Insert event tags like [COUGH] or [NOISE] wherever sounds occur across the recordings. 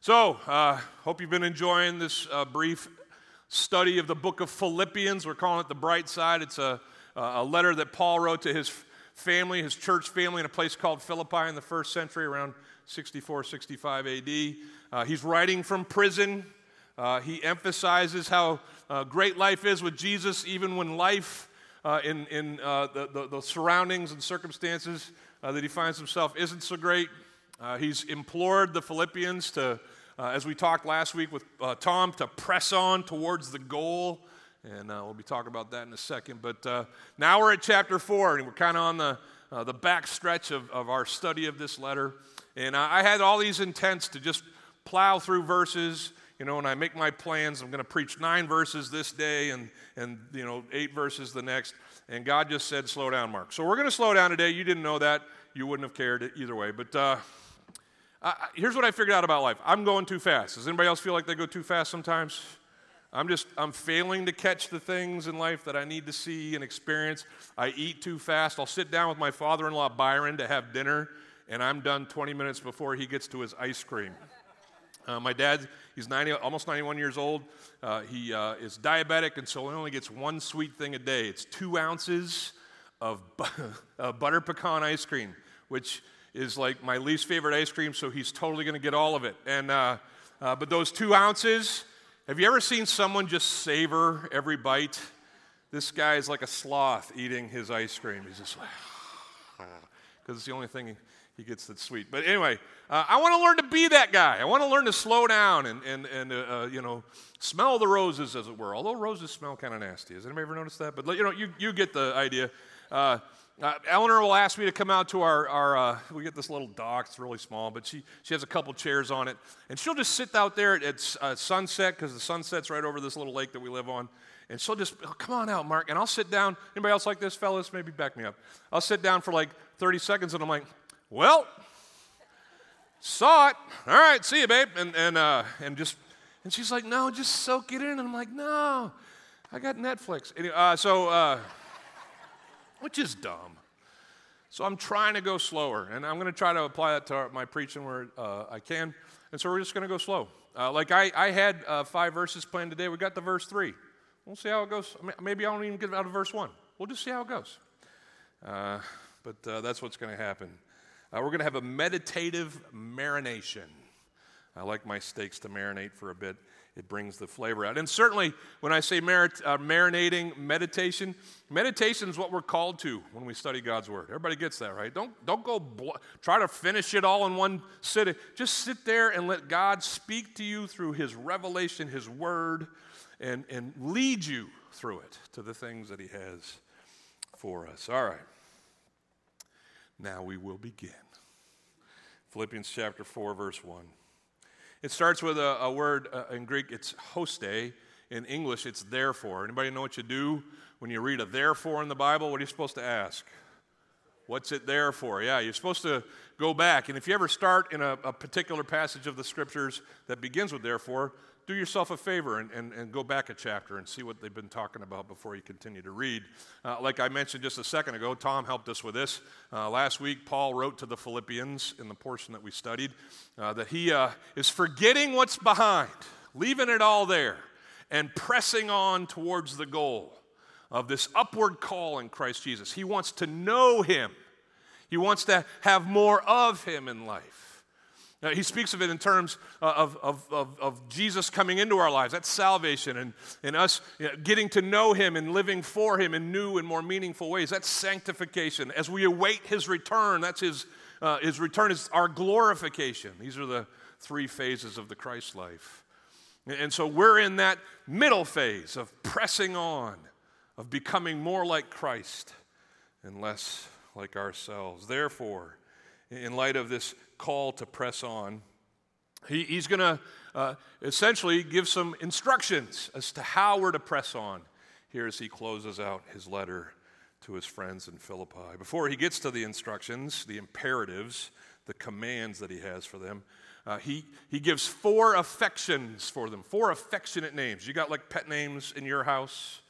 So, uh, hope you've been enjoying this uh, brief study of the book of Philippians. We're calling it the bright side. It's a, a letter that Paul wrote to his family, his church family, in a place called Philippi in the first century, around 64, 65 AD. Uh, he's writing from prison. Uh, he emphasizes how uh, great life is with Jesus, even when life uh, in, in uh, the, the, the, surroundings and circumstances uh, that he finds himself isn't so great. Uh, he's implored the Philippians to, uh, as we talked last week with uh, Tom, to press on towards the goal. And we'll be talking about that in a second. But now we're at chapter four, and we're kind of on the, the back stretch of, of our study of this letter. And I had all these intents to just plow through verses. You know, when I make my plans, I'm going to preach nine verses this day and, and, you know, eight verses the next. And God just said, slow down, Mark. So we're going to slow down today. You didn't know that. You wouldn't have cared either way. But uh, I, here's what I figured out about life I'm going too fast. Does anybody else feel like they go too fast sometimes? I'm just, I'm failing to catch the things in life that I need to see and experience. I eat too fast. I'll sit down with my father in law, Byron, to have dinner and I'm done 20 minutes before he gets to his ice cream. Uh, my dad, he's 90, almost 91 years old. Uh, he uh, is diabetic, and so he only gets one sweet thing a day. It's two ounces of bu- [LAUGHS] butter pecan ice cream, which is like my least favorite ice cream, so he's totally going to get all of it. And, uh, uh, but those two ounces, have you ever seen someone just savor every bite? This guy is like a sloth eating his ice cream. He's just like, [SIGHS] because it's the only thing he gets that's sweet. But anyway, uh, I want to learn to be that guy. I want to learn to slow down and, and, and uh, uh, you know, smell the roses, as it were. Although roses smell kind of nasty. Has anybody ever noticed that? But, you know, you, you get the idea. Uh, uh, Eleanor will ask me to come out to our, our uh, we get this little dock, it's really small, but she, she has a couple chairs on it. And she'll just sit out there at, at sunset, because the sunset's right over this little lake that we live on. And she'll just, oh, come on out, Mark. And I'll sit down. Anybody else like this, fellas? Maybe back me up. I'll sit down for like 30 seconds, and I'm like, well, saw it. All right, see you, babe. And, and, uh, and just, and she's like, no, just soak it in. And I'm like, no, I got Netflix. Anyway, uh, so, uh, which is dumb. So I'm trying to go slower, and I'm going to try to apply that to my preaching where uh, I can. And so we're just going to go slow. Uh, like I, I had uh, five verses planned today. We got to verse three. We'll see how it goes. Maybe I don't even get out of verse one. We'll just see how it goes. Uh, but uh, that's what's going to happen. Uh, we're going to have a meditative marination. I like my steaks to marinate for a bit. It brings the flavor out. And certainly, when I say merit, uh, marinating meditation, meditation is what we're called to when we study God's Word. Everybody gets that, right? Don't, don't go try to finish it all in one sitting. Just sit there and let God speak to you through His revelation, His Word, and, and lead you through it to the things that He has for us. All right. Now we will begin. Philippians chapter 4, verse 1. It starts with a, a word uh, in Greek, it's hoste. In English, it's therefore. Anybody know what you do when you read a therefore in the Bible? What are you supposed to ask? What's it there for? Yeah, you're supposed to go back. And if you ever start in a, a particular passage of the scriptures that begins with therefore, do yourself a favor and, and, and, go back a chapter and see what they've been talking about before you continue to read. Uh, like I mentioned just a second ago, Tom helped us with this. Uh, last week, Paul wrote to the Philippians in the portion that we studied uh, that he uh, is forgetting what's behind, leaving it all there, and pressing on towards the goal of this upward call in Christ Jesus. He wants to know him, he wants to have more of him in life. Now, he speaks of it in terms uh, of, of, of, of, Jesus coming into our lives. That's salvation and, and us you know, getting to know him and living for him in new and more meaningful ways. That's sanctification. As we await his return, that's his, uh, his return is our glorification. These are the three phases of the Christ life. And so we're in that middle phase of pressing on, of becoming more like Christ and less like ourselves. Therefore, in light of this call to press on. He, he's going to uh, essentially give some instructions as to how we're to press on here as he closes out his letter to his friends in Philippi. Before he gets to the instructions, the imperatives, the commands that he has for them, uh, he, he gives four affections for them, four affectionate names. You got like pet names in your house?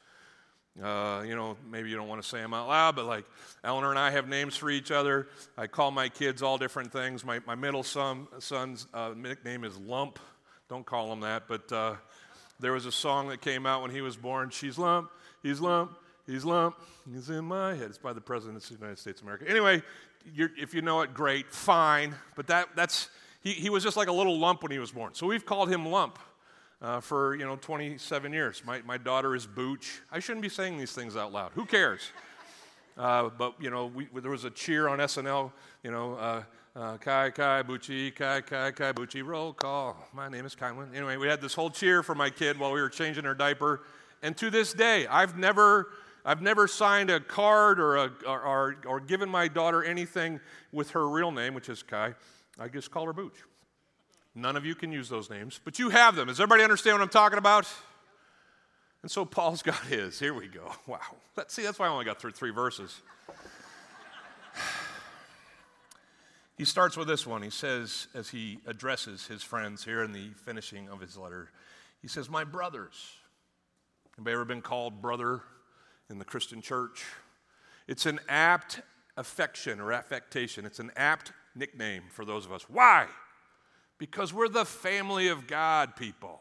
Uh, you know, maybe you don't want to say them out loud, but like Eleanor and I have names for each other. I call my kids all different things. My, my middle son, son's uh, nickname is Lump. Don't call him that, but uh, there was a song that came out when he was born. She's Lump, he's Lump, he's Lump, he's in my head. It's by the President of the United States of America. Anyway, if you know it, great, fine. But that, that's, he, he was just like a little lump when he was born. So we've called him Lump uh, for you know 27 years. My, my daughter is Booch. I shouldn't be saying these things out loud. Who cares? Uh, but you know, we, there was a cheer on SNL. You know, uh, uh, Kai Kai Bucci, Kai Kai Kai Bucci, roll call. My name is Kylin. Anyway, we had this whole cheer for my kid while we were changing her diaper, and to this day, I've never. I've never signed a card or, a, or, or, or given my daughter anything with her real name, which is Kai. I just call her Booch. None of you can use those names, but you have them. Does everybody understand what I'm talking about? And so Paul's [LAUGHS] got his. Here we go. [LAUGHS] Wow. Let's see, that's why I only got through three verses. [SIGHS] he starts with this one. He says, as he addresses his friends here in the finishing of his letter, he says, My brothers. Anybody ever been called brother in the Christian church? It's an apt affection or affectation. It's an apt nickname for those of us. Why? Because we're the family of God, people.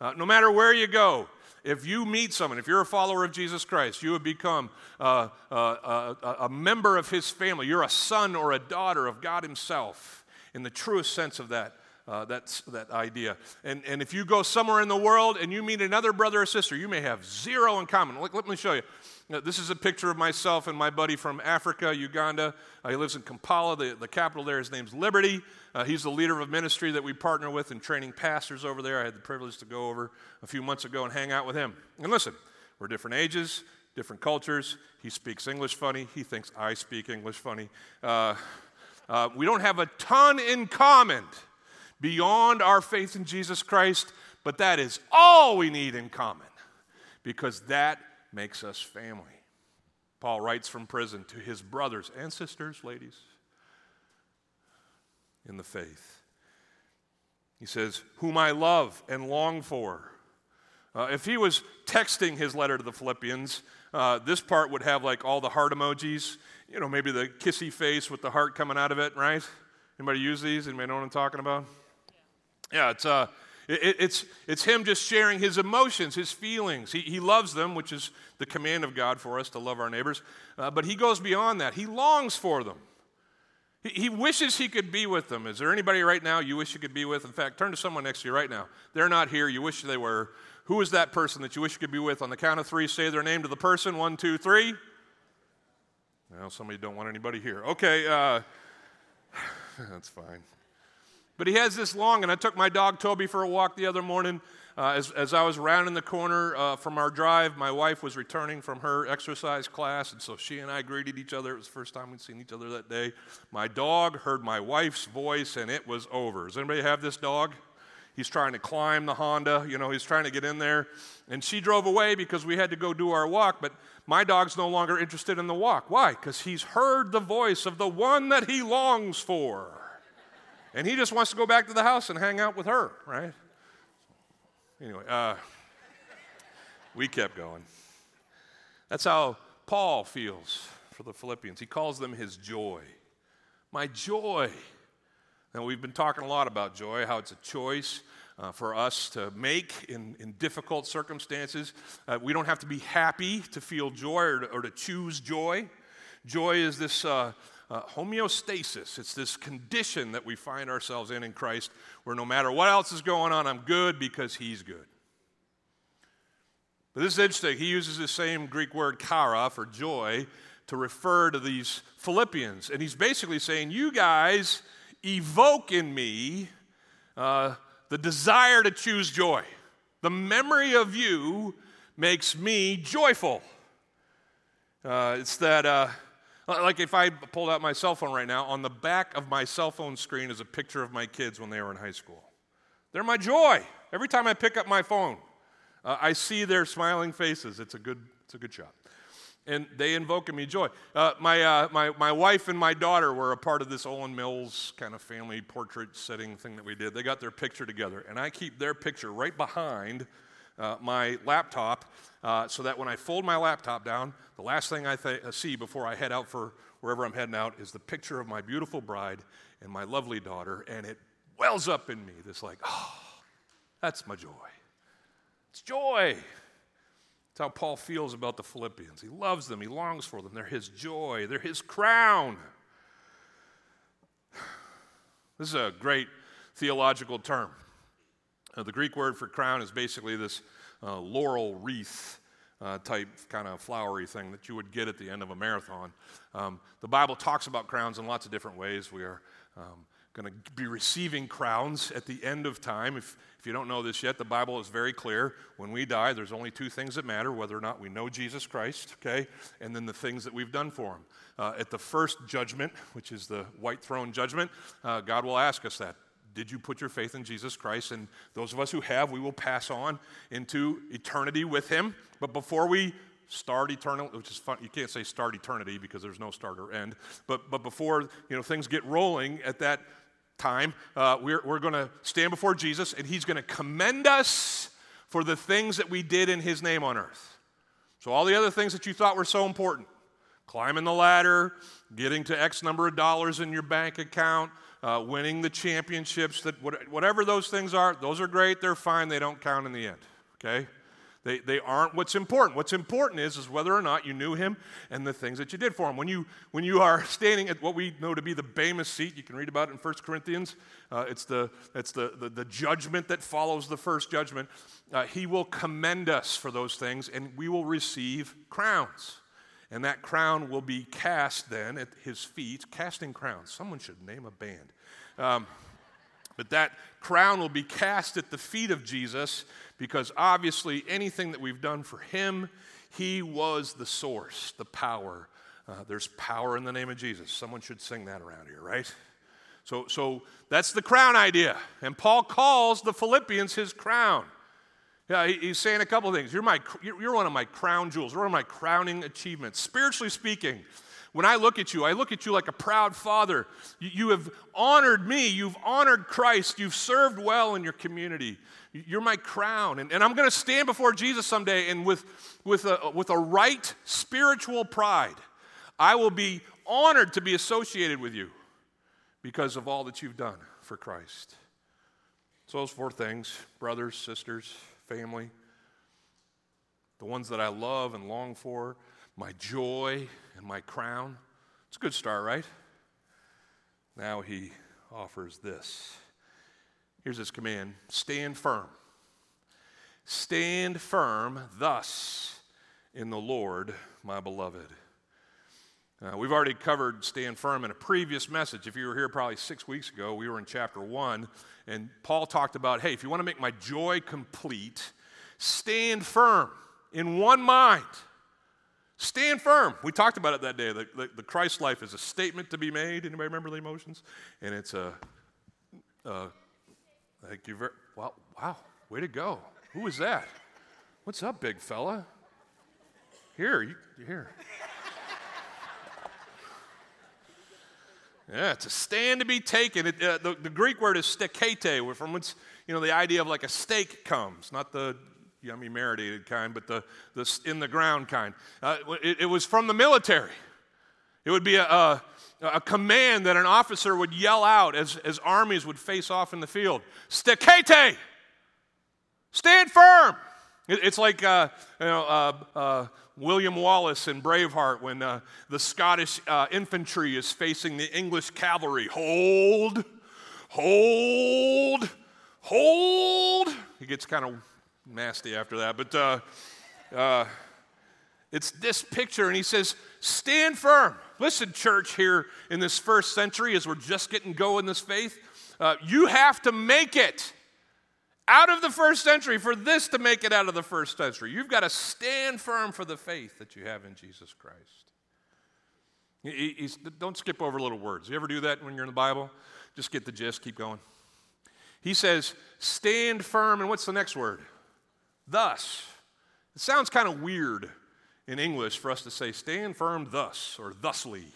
Uh, no matter where you go, if you meet someone, if you're a follower of Jesus Christ, you have become uh, uh, uh, a member of his family. You're a son or a daughter of God himself in the truest sense of that. Uh, that's that idea. And, and if you go somewhere in the world and you meet another brother or sister, you may have zero in common. Let, let me show you. This is a picture of myself and my buddy from Africa, Uganda. Uh, he lives in Kampala, the, the capital there. His name's Liberty. Uh, he's the leader of a ministry that we partner with in training pastors over there. I had the privilege to go over a few months ago and hang out with him. And listen, we're different ages, different cultures. He speaks English funny. He thinks I speak English funny. Uh, uh, we don't have a ton in common beyond our faith in Jesus Christ, but that is all we need in common because that makes us family. Paul writes from prison to his brothers and sisters, ladies, in the faith. He says, Whom I love and long for. Uh, if he was texting his letter to the Philippians, uh, this part would have like all the heart emojis, you know, maybe the kissy face with the heart coming out of it, right? Anybody use these? Anybody know what I'm talking about? Yeah, it's, uh, it, it's, it's him just sharing his emotions, his feelings. He, he loves them, which is the command of God for us to love our neighbors. Uh, but he goes beyond that. He longs for them. He, he wishes he could be with them. Is there anybody right now you wish you could be with? In fact, turn to someone next to you right now. They're not here. You wish they were. Who is that person that you wish you could be with? On the count of three, say their name to the person. One, two, three. Well, somebody don't want anybody here. Okay, uh, [SIGHS] that's fine. But he has this long, and I took my dog Toby for a walk the other morning. Uh, as, as I was rounding the corner uh, from our drive, my wife was returning from her exercise class, and so she and I greeted each other. It was the first time we'd seen each other that day. My dog heard my wife's voice, and it was over. Does anybody have this dog? He's trying to climb the Honda, you know, he's trying to get in there. And she drove away because we had to go do our walk, but my dog's no longer interested in the walk. Why? Because he's heard the voice of the one that he longs for. And he just wants to go back to the house and hang out with her, right? Anyway, uh, we kept going. That's how Paul feels for the Philippians. He calls them his joy. My joy. And we've been talking a lot about joy, how it's a choice uh, for us to make in, in difficult circumstances. Uh, we don't have to be happy to feel joy or to, or to choose joy. Joy is this uh, uh, homeostasis. It's this condition that we find ourselves in in Christ where no matter what else is going on, I'm good because He's good. But this is interesting. He uses the same Greek word chara, for joy to refer to these Philippians. And he's basically saying, You guys evoke in me uh, the desire to choose joy. The memory of you makes me joyful. Uh, it's that uh, like if I pulled out my cell phone right now, on the back of my cell phone screen is a picture of my kids when they were in high school. They're my joy. Every time I pick up my phone, uh, I see their smiling faces. It's a good, it's a good shot. And they invoke in me joy. Uh, my, uh, my, my wife and my daughter were a part of this Olan Mills kind of family portrait setting thing that we did. They got their picture together, and I keep their picture right behind uh, my laptop uh, so that when I fold my laptop down, the last thing I th- uh, see before I head out for wherever I'm heading out is the picture of my beautiful bride and my lovely daughter, and it wells up in me. This, like, oh, that's my joy. It's joy. That's how Paul feels about the Philippians. He loves them, he longs for them. They're his joy, they're his crown. [SIGHS] This is a great theological term. Uh, the Greek word for crown is basically this uh, laurel wreath uh, type kind of flowery thing that you would get at the end of a marathon. Um, the Bible talks about crowns in lots of different ways. We are um, going to be receiving crowns at the end of time. If, if you don't know this yet, the Bible is very clear. When we die, there's only two things that matter whether or not we know Jesus Christ, okay, and then the things that we've done for him. Uh, at the first judgment, which is the white throne judgment, uh, God will ask us that did you put your faith in Jesus Christ? And those of us who have, we will pass on into eternity with Him. But before we start eternal, which is fun, you can't say start eternity because there's no start or end. But but before you know things get rolling at that time, uh, we're we're going to stand before Jesus, and He's going to commend us for the things that we did in His name on earth. So all the other things that you thought were so important, climbing the ladder, getting to X number of dollars in your bank account uh, winning the championships, that whatever those things are, those are great, they're fine, they don't count in the end, okay? They, they aren't what's important. What's important is, is whether or not you knew him and the things that you did for him. When you, when you are [LAUGHS] standing at what we know to be the Bema seat, you can read about it in 1 Corinthians. Uh, it's the, it's the, the, the, judgment that follows the first judgment. Uh, he will commend us for those things, and we will receive crowns. And that crown will be cast then at his feet, casting crowns. Someone should name a band. Um, but that crown will be cast at the feet of Jesus because obviously anything that we've done for him, he was the source, the power. Uh, there's power in the name of Jesus. Someone should sing that around here, right? So, so that's the crown idea. And Paul calls the Philippians his crown. Yeah, he's saying a couple things. You're, my, you're one of my crown jewels, you're one of my crowning achievements. Spiritually speaking, when I look at you, I look at you like a proud father. You, you have honored me, you've honored Christ, you've served well in your community. You're my crown. And, and I'm going to stand before Jesus someday, and with, with, a, with a right spiritual pride, I will be honored to be associated with you because of all that you've done for Christ. So, those four things brothers, sisters, family, the ones that I love and long for, my joy and my crown. It's a good start, right? Now he offers this. Here's his command stand firm. Stand firm thus in the Lord, my beloved. Uh, we've already covered stand firm in a previous message. If you were here probably six weeks ago, we were in chapter one, and Paul talked about hey, if you want to make my joy complete, stand firm in one mind. Stand firm. We talked about it that day. The, the, the, Christ life is a statement to be made. Anybody remember the emotions? And it's a, uh, thank you very, wow, wow, way to go. Who is that? What's up, big fella? Here, you, here. Yeah, it's a stand to be taken. It, uh, the, the, Greek word is stekete, from which you know the idea of like a stake comes, not the yummy marinated kind, but the, the in the ground kind. Uh, it, it, was from the military. It would be a, a, a, command that an officer would yell out as, as armies would face off in the field Stekete! Stand firm! It, it's like uh, you know, uh, uh William Wallace in Braveheart when uh, the Scottish uh, infantry is facing the English cavalry. Hold, hold, hold. He gets kind of nasty after that, but uh, uh, it's this picture, and he says, Stand firm. Listen, church, here in this first century, as we're just getting going this faith, uh, you have to make it out of the first century for this to make it out of the first century. You've got to stand firm for the faith that you have in Jesus Christ. He's, don't skip over little words. You ever do that when you're in the Bible? Just get the gist, keep going. He says, stand firm, and what's the next word? Thus. It sounds kind of weird in English for us to say, stand firm thus or thusly.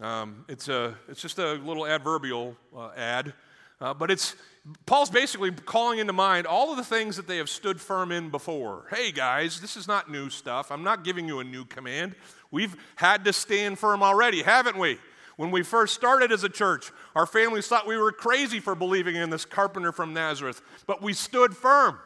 Um, it's, a, it's just a little adverbial uh, ad Uh, but it's Paul's basically calling into mind all of the things that they have stood firm in before. Hey guys, this is not new stuff. I'm not giving you a new command. We've had to stand firm already, haven't we? When we first started as a church, our families thought we were crazy for believing in this carpenter from Nazareth, but we stood firm.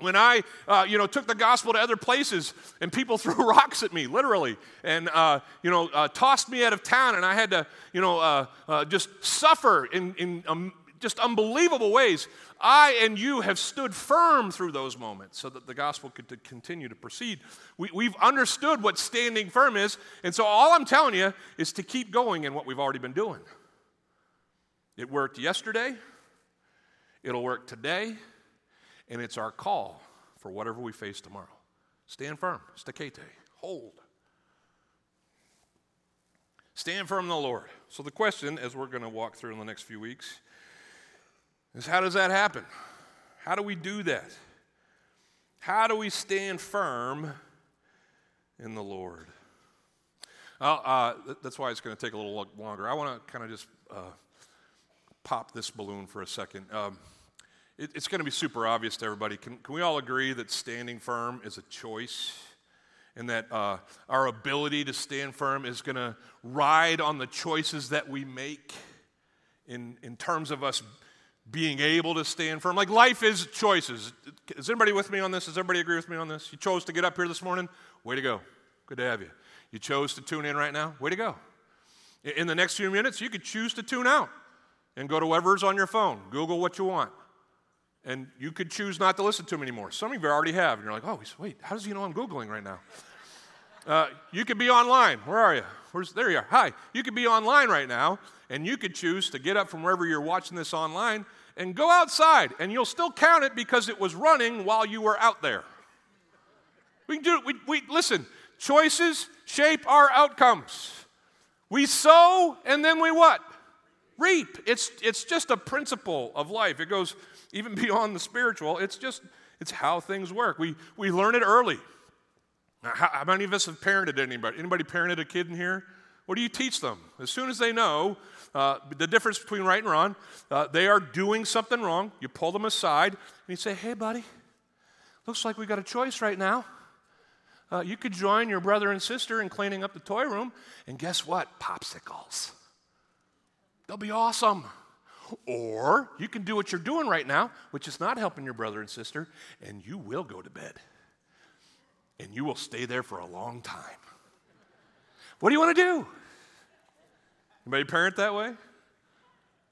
When I, uh, you know, took the gospel to other places and people [LAUGHS] threw rocks at me, literally, and, uh, you know, uh, tossed me out of town, and I had to, you know, uh, uh, just suffer in, in um, just unbelievable ways. I and you have stood firm through those moments so that the gospel could continue to proceed. We, have understood what standing firm is, and so all I'm telling you is to keep going in what we've already been doing. It worked yesterday, it'll work today, and it's our call for whatever we face tomorrow. Stand firm, stekete, hold. Stand firm in the Lord. So, the question, as we're going to walk through in the next few weeks, is how does that happen? How do we do that? How do we stand firm in the Lord? Uh, that's why it's going to take a little longer. I want to kind of just uh, pop this balloon for a second. Um, it, it's going to be super obvious to everybody. Can, can, we all agree that standing firm is a choice? And that uh, our ability to stand firm is going to ride on the choices that we make in, in terms of us being able to stand firm. Like life is choices. Is anybody with me on this? Does everybody agree with me on this? You chose to get up here this morning? Way to go. Good to have you. You chose to tune in right now? Way to go. In the next few minutes, you could choose to tune out and go to whatever's on your phone. Google what you want. And you could choose not to listen to them anymore. Some of you already have. And you're like, oh, wait, how does he know I'm Googling right now? Uh, you could be online. Where are you? Where's, there you are. Hi. You could be online right now, and you could choose to get up from wherever you're watching this online and go outside, and you'll still count it because it was running while you were out there. We can do it. We, we, listen, choices shape our outcomes. We sow, and then we what? Reap. It's, it's just a principle of life. It goes even [LAUGHS] beyond the spiritual. It's just, it's how things work. We, we learn it early. How, how many of us have parented anybody? Anybody parented a kid in here? What do you teach them? As soon as they know uh, the difference between right and wrong, uh, they are doing something wrong. You pull them aside and you say, hey, buddy, looks like we got a choice right now. Uh, you could join your brother and sister in cleaning up the toy room, and guess what? Popsicles. They'll be awesome. Or you can do what you're doing right now, which is not helping your brother and sister, and you will go to bed. And you will stay there for a long time. What do you want to do? Anybody parent that way?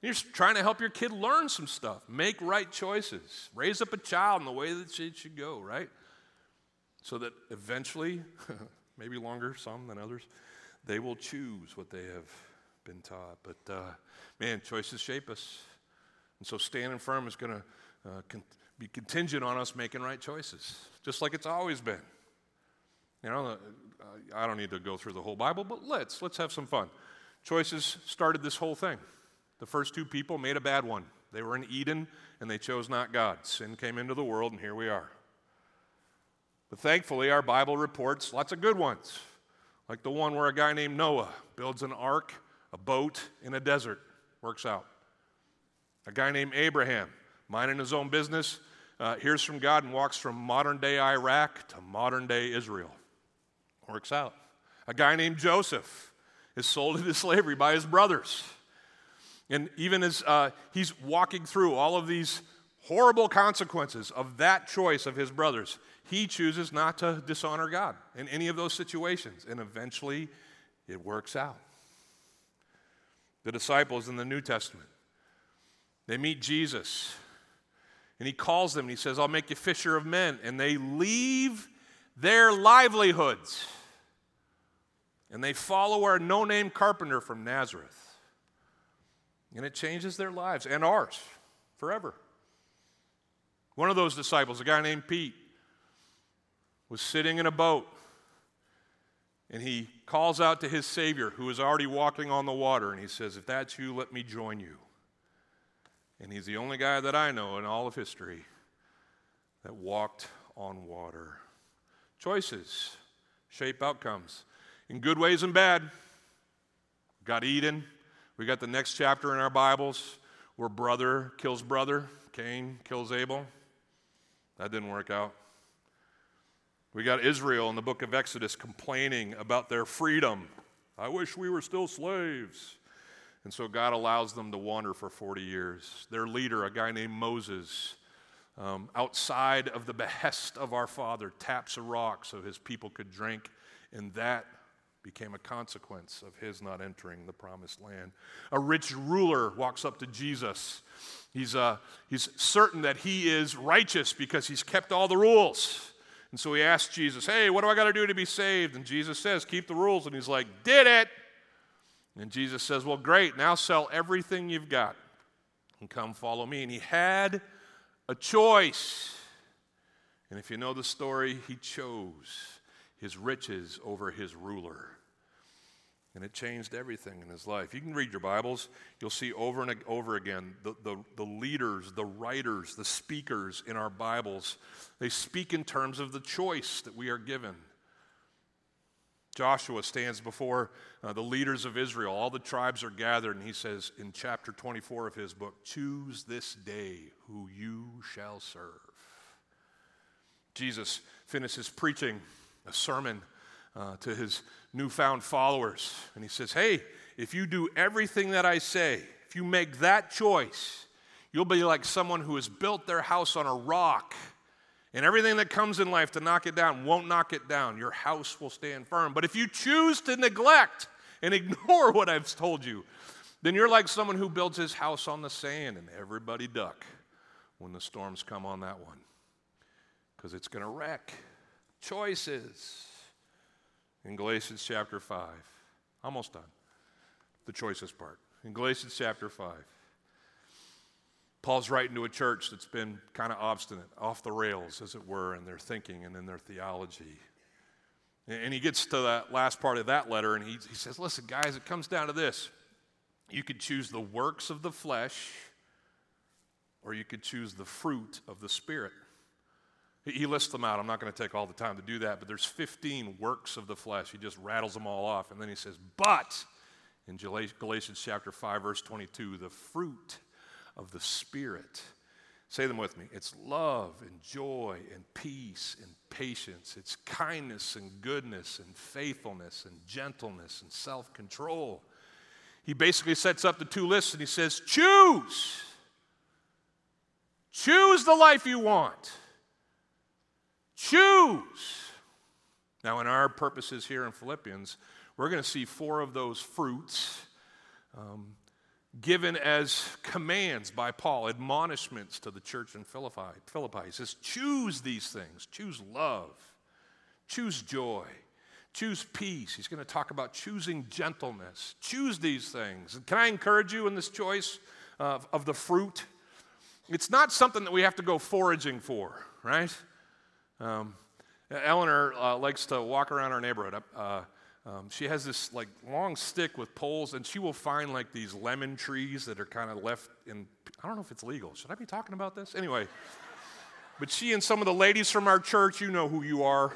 You're trying to help your kid learn some stuff, make right choices, raise up a child in the way that it should go, right? So that eventually, [LAUGHS] maybe longer, some than others, they will choose what they have been taught. But uh, man, choices shape us. And so standing firm is going to uh, con- be contingent on us making right choices, just like it's always been. You know, uh, I don't need to go through the whole Bible, but let's let's have some fun. Choices started this whole thing. The first two people made a bad one. They were in Eden and they chose not God. Sin came into the world, and here we are. But thankfully, our Bible reports lots of good ones, like the one where a guy named Noah builds an ark, a boat in a desert. Works out. A guy named Abraham, minding his own business, uh, hears from God and walks from modern day Iraq to modern day Israel. Works out. A guy named Joseph is sold into slavery by his brothers. And even as uh, he's walking through all of these horrible consequences of that choice of his brothers, he chooses not to dishonor God in any of those situations. And eventually, it works out. The disciples in the New Testament, they meet Jesus. And he calls them and he says, I'll make you fisher of men. And they leave their livelihoods and they follow our no name carpenter from Nazareth. And it changes their lives and ours forever. One of those disciples, a guy named Pete, was sitting in a boat and he calls out to his Savior who is already walking on the water and he says, If that's you, let me join you. And he's the only guy that I know in all of history that walked on water. Choices shape outcomes in good ways and bad. We got Eden. We got the next chapter in our Bibles where brother kills brother, Cain kills Abel. That didn't work out. We got Israel in the book of Exodus complaining about their freedom. I wish we were still slaves. And so God allows them to wander for 40 years. Their leader, a guy named Moses, um, outside of the behest of our father, taps a rock so his people could drink, and that became a consequence of his not entering the promised land. A rich ruler walks up to Jesus. He's, uh, he's certain that he is righteous because he's kept all the rules. And so he asks Jesus, Hey, what do I got to do to be saved? And Jesus says, Keep the rules. And he's like, Did it. And Jesus says, Well, great. Now sell everything you've got and come follow me. And he had a choice. And if you know the story, he chose his riches over his ruler. And it changed everything in his life. You can read your Bibles, you'll see over and over again the, the, the, leaders, the writers, the speakers in our Bibles. They speak in terms of the choice that we are given. Joshua stands before uh, the leaders of Israel. All the tribes are gathered, and he says in chapter 24 of his book, Choose this day who you shall serve. Jesus finishes preaching a sermon uh, to his newfound followers, and he says, Hey, if you do everything that I say, if you make that choice, you'll be like someone who has built their house on a rock and everything that comes in life to knock it down won't knock it down. Your house will stand firm. But if you choose to neglect and [LAUGHS] ignore what I've told you, then you're like someone who builds his house on the sand and everybody duck when the storms come on that one because it's going to wreck. Choices. In Galatians chapter 5, almost done. The choices part. In Galatians chapter 5. Paul's writing to a church that's been kind of obstinate, off the rails, as it were, in their thinking and in their theology. And he gets to that last part of that letter and he, he says, Listen, guys, it comes down to this. You could choose the works of the flesh, or you could choose the fruit of the Spirit. He lists them out. I'm not going to take all the time to do that, but there's 15 works of the flesh. He just rattles them all off. And then he says, But in Galatians chapter 5, verse 22, the fruit of the Spirit. Say them with me. It's love and joy and peace and patience. It's kindness and goodness and faithfulness and gentleness and self control. He basically sets up the two lists and he says, Choose. Choose the life you want. Choose. Now, in our purposes here in Philippians, we're going to see four of those fruits um, given as commands by Paul, admonishments to the church in Philippi. Philippi. He says, choose these things, choose love, choose joy, choose peace. He's going to talk about choosing gentleness. Choose these things. And can I encourage you in this choice of, of the fruit? It's not something that we have to go foraging for, right? Um, Eleanor uh, likes to walk around our neighborhood. Uh, um, she has this like long stick with poles, and she will find like these lemon trees that are kind of left in. I don't know if it's legal. Should I be talking about this? Anyway, but she and some of the ladies from our church, you know who you are,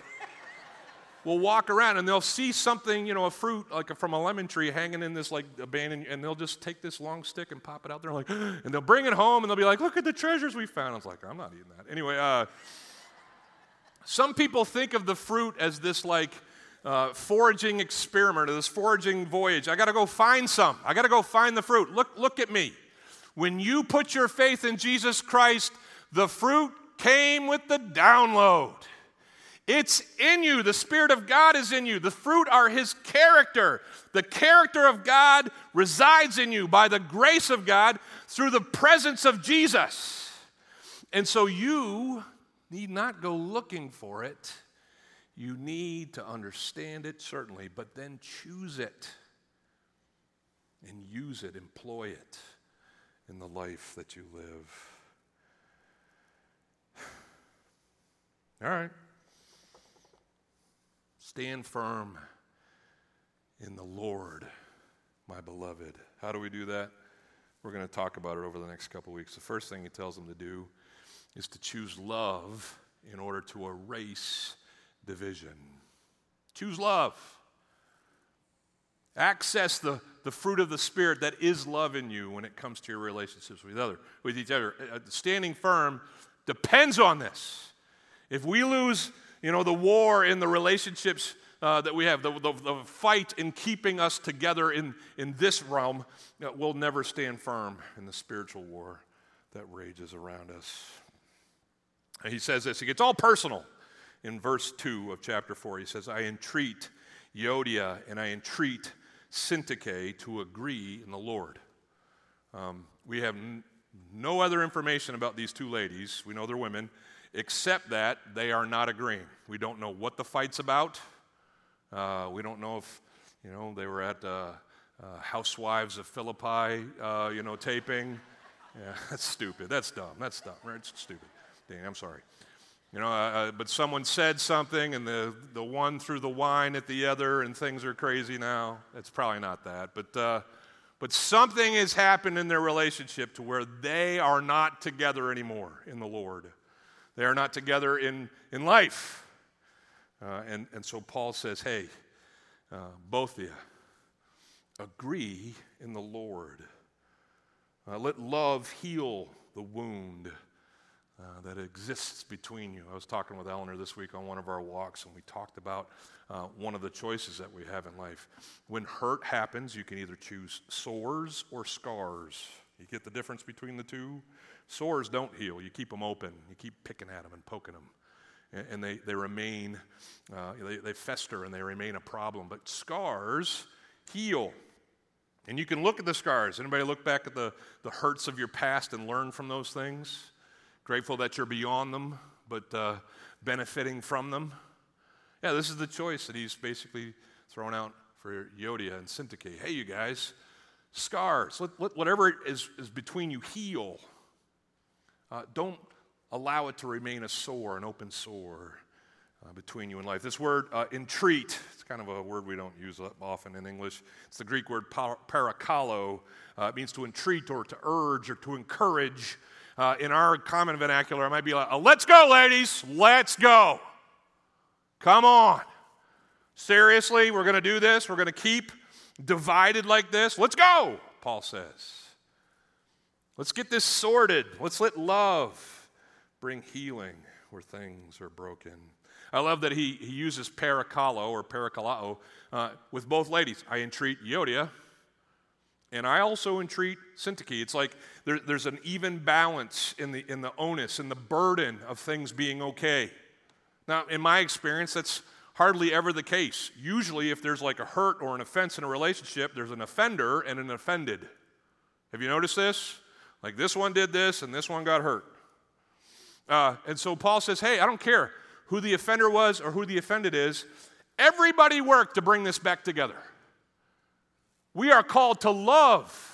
will walk around and they'll see something, you know, a fruit like from a lemon tree hanging in this like abandoned, and they'll just take this long stick and pop it out there, like, [GASPS] and they'll bring it home and they'll be like, "Look at the treasures we found." I was like, "I'm not eating that." Anyway, uh, some people think of the fruit as this like uh, foraging experiment or this foraging voyage. I got to go find some. I got to go find the fruit. Look, look at me. When you put your faith in Jesus Christ, the fruit came with the download. It's in you. The Spirit of God is in you. The fruit are His character. The character of God resides in you by the grace of God through the presence of Jesus. And so you need not go looking for it. You need to understand it, certainly, but then choose it and use it, employ it in the life that you live. [SIGHS] All right. Stand firm in the Lord, my beloved. How do we do that? We're going to talk about it over the next couple weeks. The first thing he tells them to do is to choose love in order to erase division. Choose love. Access the the fruit of the Spirit that is love in you when it comes to your relationships with, other, with each other. Uh, standing firm depends on this. If we lose, you know, the war in the relationships uh, that we have, the, the, the, fight in keeping us together in, in this realm, uh, we'll never stand firm in the spiritual war that rages around us. He says this, he gets all personal in verse 2 of chapter 4. He says, I entreat Euodia and I entreat Syntyche to agree in the Lord. Um, we have n- no other information about these two ladies. We know they're women, except that they are not agreeing. We don't know what the fight's about. Uh, we don't know if, you know, they were at uh, uh, Housewives of Philippi, uh, you know, taping. [LAUGHS] Yeah, that's stupid. That's dumb. That's dumb. It's stupid. I'm sorry. You know, uh, uh, but someone said something and the, the one threw the wine at the other and things are crazy now. It's probably not that. But, uh, but something has happened in their relationship to where they are not together anymore in the Lord. They are not together in, in life. Uh, and, and so Paul says, hey, uh, both of you, agree in the Lord. Uh, let love heal the wound uh, that exists between you. I was talking with Eleanor this week on one of our walks, and we talked about uh, one of the choices that we have in life. When hurt happens, you can either choose sores or scars. You get the difference between the two? Sores don't heal, you keep them open, you keep picking at them and poking them and they, they remain, uh, they, they fester and they remain a problem. But scars heal. And you can look at the scars. Anybody look back at the, the hurts of your past and learn from those things? Grateful that you're beyond them, but uh, benefiting from them? Yeah, this is the choice that he's basically thrown out for Euodia and Syntyche. Hey, you guys, scars, let, let, whatever is, is between you, heal. Uh, don't allow it to remain a sore, an open sore uh, between you and life. This word, uh, entreat, it's kind of a word we don't use often in English. It's the Greek word parakalo. Uh, it means to entreat or to urge or to encourage. Uh, in our common vernacular, it might be like, uh, let's go, ladies, let's go. Come on. Seriously, we're going to do this. We're going to keep divided like this. Let's go, Paul says. Let's get this sorted. Let's let love bring healing where things are broken. I love that he, he uses parakalo or parakalao uh, with both ladies. I entreat Euodia, and I also entreat Syntyche. It's like there, there's an even balance in the, in the onus and the burden of things being okay. Now, in my experience, that's hardly ever the case. Usually, if there's like a hurt or an offense in a relationship, there's an offender and an offended. Have you noticed this? Like this one did this and this one got hurt. Uh, and so Paul says, hey, I don't care who the offender was or who the offended is. Everybody worked to bring this back together. We are called to love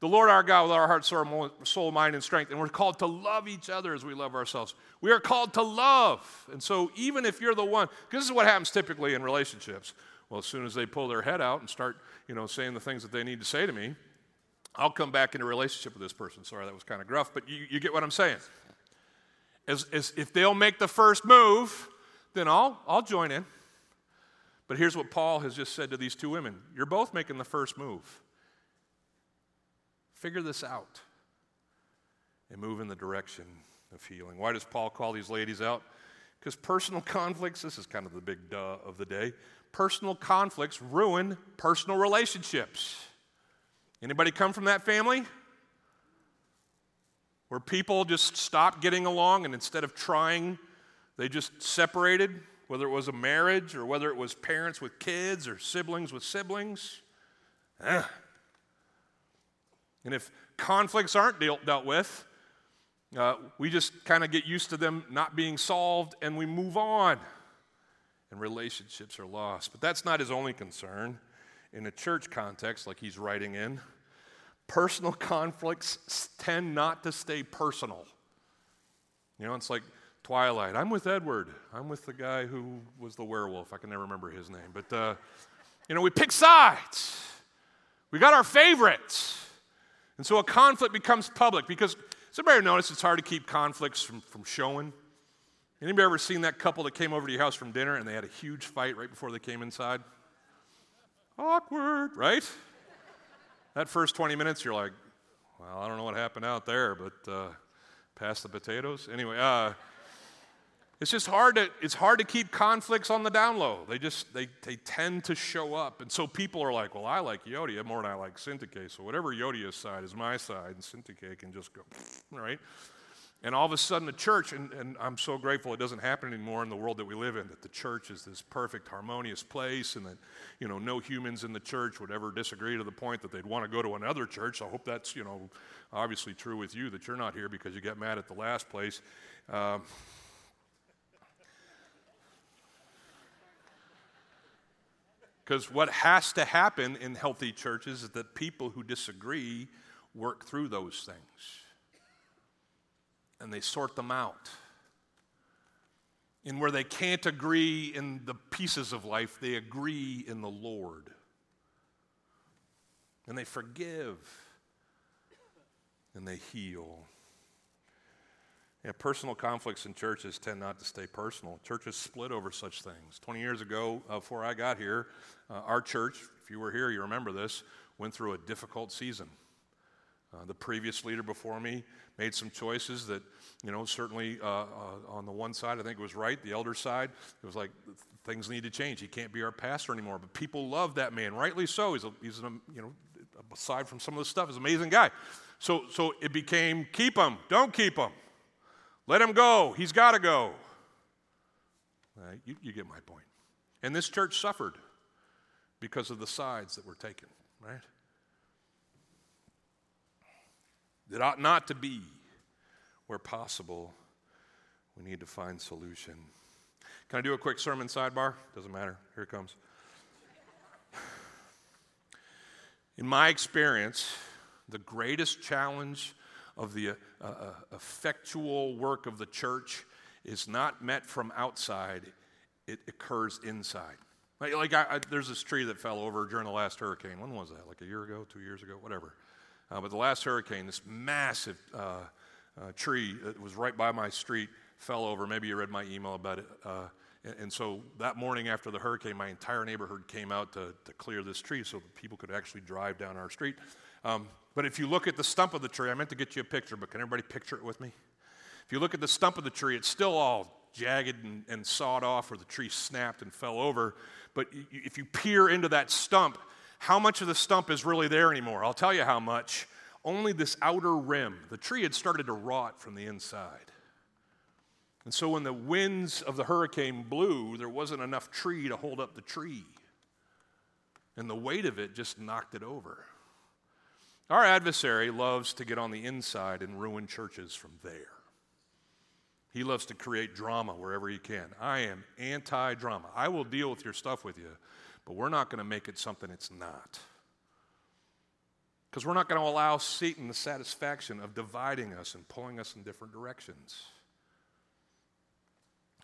the Lord our God with our heart, soul, mind, and strength. And we're called to love each other as we love ourselves. We are called to love. And so, even if you're the one, because this is what happens typically in relationships. Well, as soon as they pull their head out and start, you know, saying the things that they need to say to me, I'll come back into a relationship with this person. Sorry, that was kind of gruff, but you, you get what I'm saying. As, as if they'll make the first move, then I'll, I'll join in. But here's what Paul has just said to these two women You're both making the first move. Figure this out and move in the direction of healing. Why does Paul call these ladies out? Because personal [LAUGHS] conflicts, this is kind of the big duh of the day. Personal conflicts ruin personal relationships. Anybody come from that family? where people just stopped getting along and instead of trying, they just separated, whether it was a marriage or whether it was parents with kids or siblings with siblings. And if conflicts aren't dealt, dealt with, uh, we just kind of get used to them not being solved and we move on. And relationships are lost. But that's not his only concern. In a church context, like he's writing in, personal [LAUGHS] conflicts tend not to stay personal. You know, it's like Twilight. I'm with Edward. I'm with the guy who was the werewolf. I can never remember his name. But, uh, you know, we pick sides. We got our favorites. And so a conflict becomes public because somebody notice it's hard to keep conflicts from, from showing? Anybody ever seen that couple that came over to your house from dinner and they had a huge fight right before they came inside? Awkward, right? That first 20 minutes, you're like, well, I don't know what happened out there, but uh, pass the potatoes. Anyway, uh, it's just hard to it's hard to keep conflicts on the down low. They just they they tend to show up, and so people are like, "Well, I like Euodia more than I like Syntyche, so whatever Euodia's side is my side, and Syntyche can just go [LAUGHS] right." And all of a sudden, the church, and, and I'm so grateful it doesn't happen anymore in the world that we live in, that the church is this perfect, harmonious place, and that, you know, no humans in the church would ever disagree to the point that they'd want to go to another church. So I hope that's, you know, obviously true with you, that you're not here because you get mad at the last place. Um, Because what has to happen in healthy churches is that people who disagree work through those things and they sort them out. And where they can't agree in the pieces of life, they agree in the Lord. And they forgive and they heal. Yeah, personal conflicts in churches tend not to stay personal. Churches split over such things. 20 years ago, uh, before I got here, uh, our church, if you were here, you remember this, went through a difficult season. Uh, the previous leader before me made some choices that, you know, certainly uh, uh, on the one side, I think it was right, the elder side, it was like things need to change. He can't be our pastor anymore. But people love that man, rightly so. He's, a, he's an, you know, aside from some of the stuff, he's an amazing guy. So, so it became keep him, don't keep him. Let him go. He's got to go. You, you get my point. And this church suffered because of the sides that were taken, right? It ought not to be. Where possible, we need to find solution. Can I do a quick sermon sidebar? Doesn't matter. Here it comes. [SIGHS] In my experience, the greatest challenge of the uh, uh, effectual work of the church is not met from outside, it occurs inside. Like, like I, I, there's this tree that fell over during the last hurricane. When was that? Like a year ago, two years ago, whatever. Uh, but the last hurricane, this massive uh, uh, tree that was right by my street fell over. Maybe you read my email about it. Uh, and, and, so that morning after the hurricane, my entire neighborhood came out to, to clear this tree so people could actually drive down our street. Um, but if you look at the stump of the tree, I meant to get you a picture, but can everybody picture it with me? If you look at the stump of the tree, it's still all jagged and, and sawed off, or the tree snapped and fell over. But if you peer into that stump, how much of the stump is really there anymore? I'll tell you how much. Only this outer rim. The tree had started to rot from the inside. And so when the winds of the hurricane blew, there wasn't enough tree to hold up the tree. And the weight of it just knocked it over. Our adversary loves to get on the inside and ruin churches from there. He loves to create drama wherever he can. I am anti drama. I will deal with your stuff with you, but we're not going to make it something it's not. Because we're not going to allow Satan the satisfaction of dividing us and pulling us in different directions.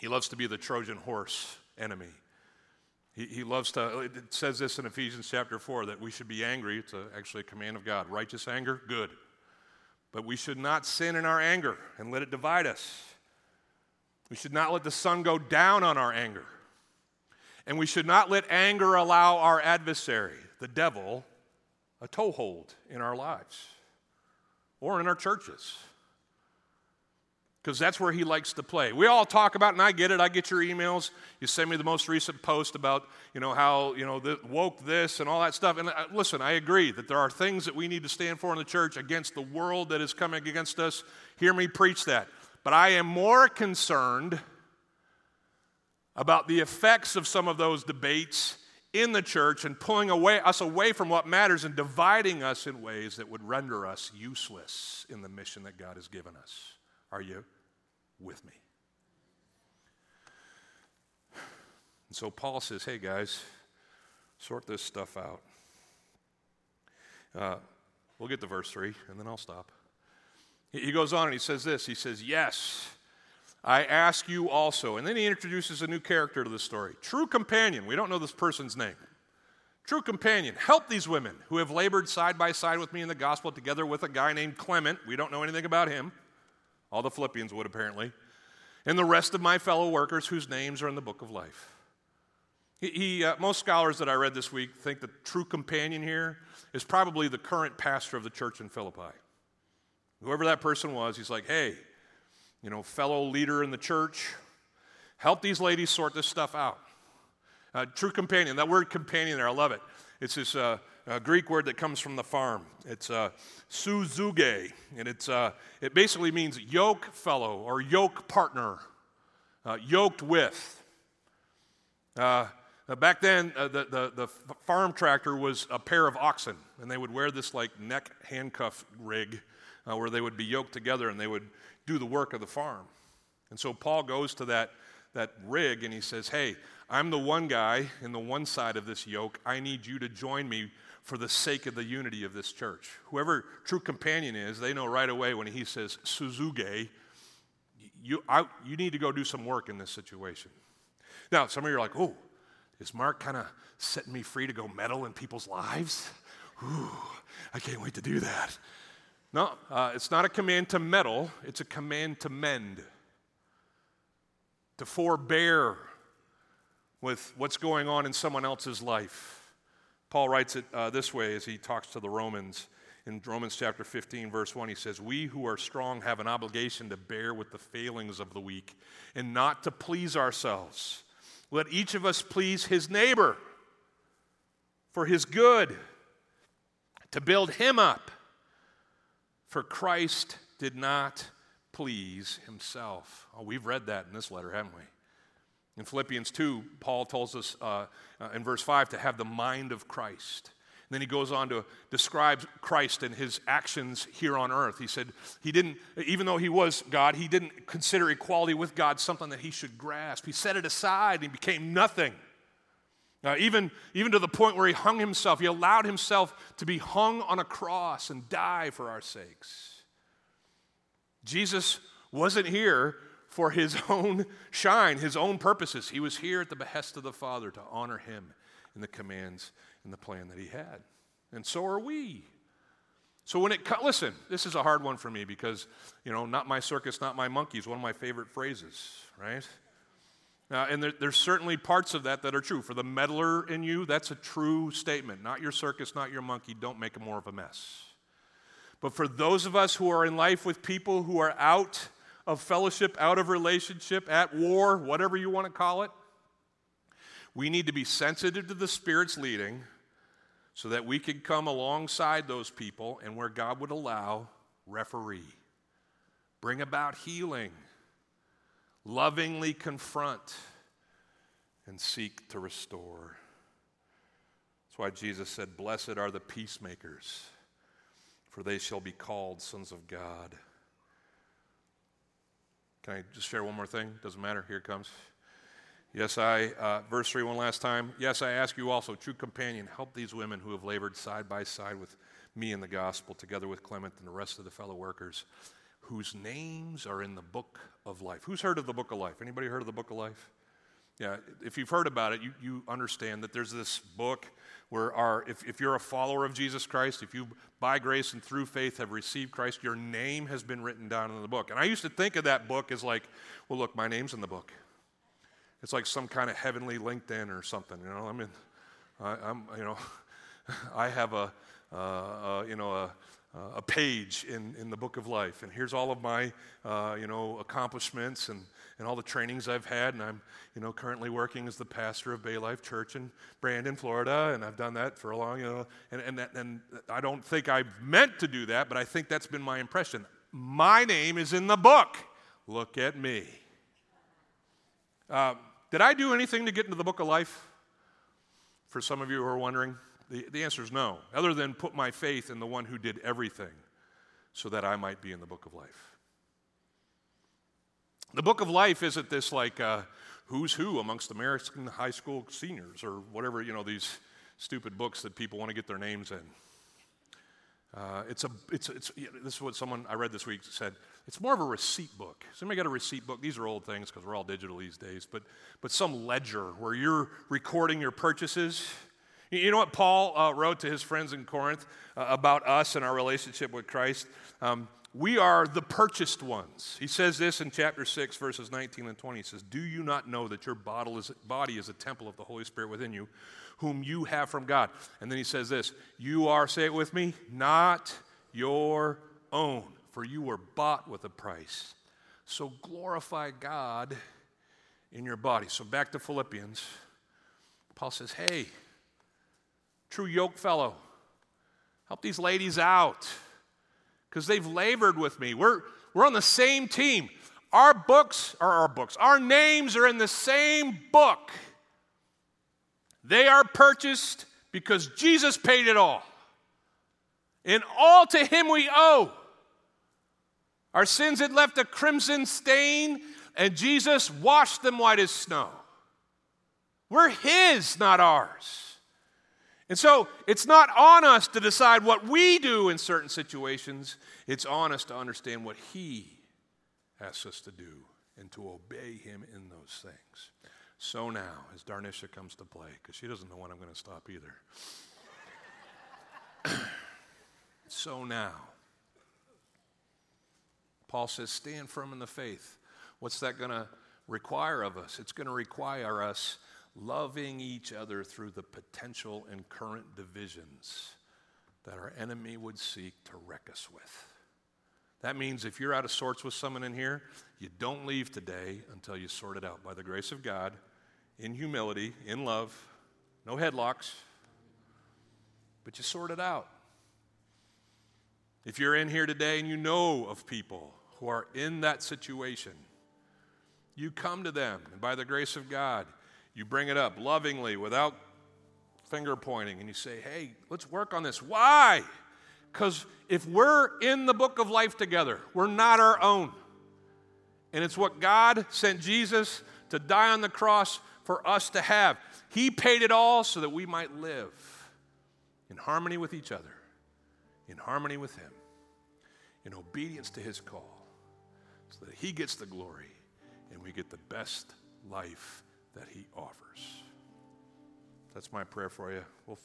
He loves to be the Trojan horse enemy. He, he loves to, it says this in Ephesians chapter 4 that we should be angry. It's a, actually a command of God. Righteous anger, good. But we should not sin in our anger and let it divide us. We should not let the sun go down on our anger. And we should not let anger allow our adversary, the devil, a toehold in our lives or in our churches because that's where he likes to play. We all talk about, and I get it. I get your emails. You send me the most recent post about, you know, how you know the, woke this and all that stuff. And uh, listen, I agree that there are things that we need to stand for in the church against the world that is coming against us. Hear me preach that. But I am more concerned about the effects of some of those debates in the church and pulling away, us away from what matters and dividing us in ways that would render us useless in the mission that God has given us. Are you? With me. And so Paul says, hey guys, sort this stuff out. Uh, we'll get to verse 3, and then I'll stop. He goes on and he says this He says, Yes, I ask you also. And then he introduces a new character to the story true companion. We don't know this person's name. True companion, help these women who have labored side by side with me in the gospel together with a guy named Clement. We don't know anything about him. All the Philippians would, apparently. And the rest of my fellow workers whose names are in the book of life. He, he uh, most scholars that I read this week think the true companion here is probably the current pastor of the church in Philippi. Whoever that person was, he's like, hey, you know, fellow leader in the church, help these ladies sort this stuff out. Uh, true companion, that word companion there, I love it. It's this uh, uh, Greek word that comes from the farm. It's uh, suzuge, and it's, uh, it basically means yoke fellow or yoke partner, uh, yoked with. Uh, back then, uh, the, the, the farm tractor was a pair of oxen, and they would wear this like neck handcuff rig where they would be yoked together and they would do the work of the farm. And so Paul goes to that, that rig and he says, Hey, I'm the one guy in the one side of this yoke. I need you to join me for the sake of the unity of this church. Whoever true companion is, they know right away when he says Suzuge, you, I, you need to go do some work in this situation. Now, some of you are like, oh, is Mark kind of setting me free to go meddle in people's lives? Ooh, I can't wait to do that. No, uh, it's not a command to meddle, it's a command to mend, to forbear with what's going on in someone else's life. Paul writes it uh, this way as he talks to the Romans. In Romans chapter 15, verse 1, he says, We who are strong have an obligation to bear with the failings of the weak and not to please ourselves. Let each of us please his neighbor for his good, to build him up. For Christ did not please himself. Oh, we've read that in this letter, haven't we? In Philippians 2, Paul tells us uh, uh, in verse 5 to have the mind of Christ. And then he goes on to describe Christ and his actions here on earth. He said he didn't, even though he was God, he didn't consider equality with God something that he should grasp. He set it aside and he became nothing. Uh, even, even to the point where he hung himself, he allowed himself to be hung on a cross and die for our sakes. Jesus wasn't here for his [LAUGHS] own shine, his own purposes. He was here at the behest of the Father to honor him in the commands and the plan that he had. And so are we. So when it cut listen, this is a hard one for me because, you know, not my circus, not my monkeys, one of my favorite phrases, right? Now, and there, there's certainly parts of that that are true. For the meddler in you, that's a true statement. Not your circus, not your monkey, don't make more of a mess. But for those of us who are in life with people who are out of fellowship, out of relationship, at war, whatever you want to call it. We need to be sensitive to the Spirit's leading so that we can come alongside those people and where God would allow, referee. Bring about healing, lovingly confront, and seek to restore. That's why Jesus said, Blessed are the peacemakers, for they shall be called sons of God. Can I just share one more thing? Doesn't matter. Here it comes. Yes, I, uh, verse 3, one last time. Yes, I ask you also, true companion, help these women who have labored side by side with me in the gospel, together with Clement and the rest of the fellow workers, whose names are in the book of life. Who's heard of the book of life? Anybody heard of the book of life? Yeah, if you've heard about it, you, you understand that there's this book where our, if, if you're a follower of Jesus Christ, if you by grace and through faith have received Christ, your name has been written down in the book. And I used to think of that book as like, well, look, my name's in the book. It's like some kind of heavenly LinkedIn or something. You know, I mean, I, am you know, [LAUGHS] I have a, uh, uh, you know, a, a page in, in the book of life, and here's all of my, uh, you know, accomplishments and and all the trainings I've had, and I'm, you know, currently working as the pastor of Bay Life Church in Brandon, Florida, and I've done that for a long, you know, and, and, that, and I don't think I've meant to do that, but I think that's been my impression. My name is in the book. Look at me. Uh, did I do anything to get into the book of life? For some of you who are wondering, the, the answer is no, other than put my faith in the one who did everything so that I might be in the book of life. The book of life isn't this like uh, who's who amongst American high school seniors or whatever, you know, these stupid books that people want to get their names in. Uh, it's a, it's, it's, this is what someone I read this week said. It's more of a receipt book. Somebody got a receipt book? These are old things because we're all digital these days, but, but some ledger where you're recording your purchases You know what Paul uh, wrote to his friends in Corinth uh, about us and our relationship with Christ? Um, we are the purchased ones. He says this in chapter 6, verses 19 and 20. He says, Do you not know that your body is a temple of the Holy Spirit within you, whom you have from God? And then he says this You are, say it with me, not your own, for you were bought with a price. So glorify God in your body. So back to Philippians. Paul says, Hey, true yoke fellow, help these ladies out because they've labored with me. We're, we're on the same team. Our books are our books, our names are in the same book. They are purchased because Jesus paid it all. And all to Him we owe. Our sins had left a crimson stain, and Jesus washed them white as snow. We're His, not ours. And so it's not on us to decide what we do in certain situations, it's on us to understand what He asks us to do and to obey Him in those things. So now, as Darnisha comes to play, because she doesn't know when I'm going to stop either. [COUGHS] so now, Paul says, stand firm in the faith. What's that going to require of us? It's going to require us loving each other through the potential and current divisions that our enemy would seek to wreck us with. That means if you're out of sorts with someone in here, you don't leave today until you sort it out by the grace of God, in humility, in love, no headlocks, but you sort it out. If you're in here today and you know of people who are in that situation, you come to them, and by the grace of God, you bring it up lovingly without finger pointing, and you say, hey, let's work on this. Why? Because if we're in the book of life together, we're not our own. And it's what God sent Jesus to die on the cross for us to have. He paid it all so that we might live in harmony with each other, in harmony with Him, in obedience to His call, so that He gets the glory and we get the best life that He offers. That's my prayer for you. We'll,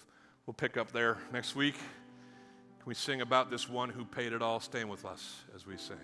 we'll pick up there next week. Can we sing about this one who paid it all? Stand with us as we sing.